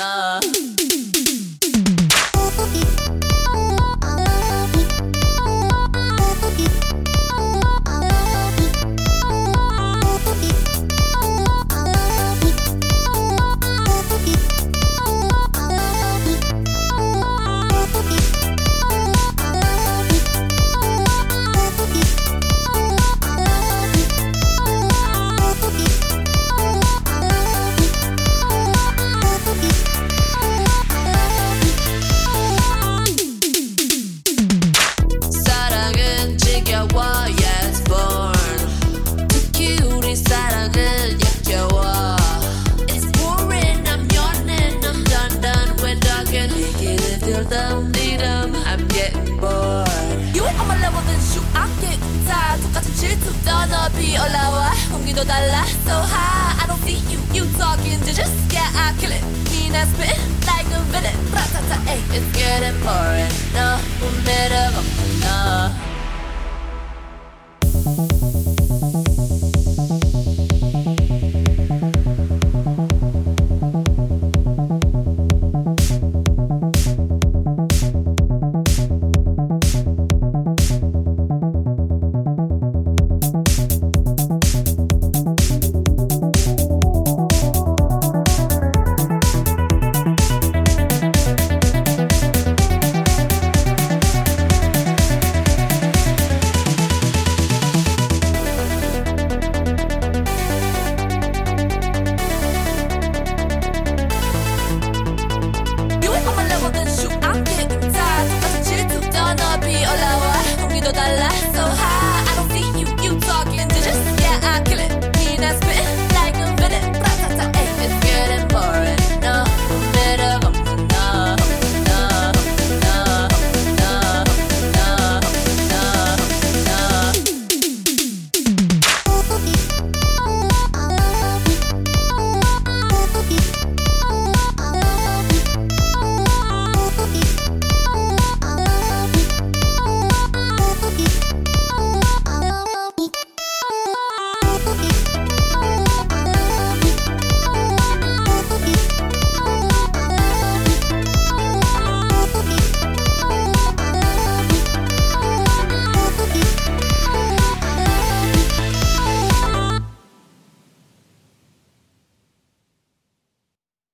Uh. them, need them. I'm getting bored. You ain't on my level, then you. I'm getting tired. 똑같은 질투 떠너비 올라와. 공기도 달라, so high. I don't see you, you talking to just, yeah, I kill it. Mean I spit like a villain. Ratata, ay, it's getting boring.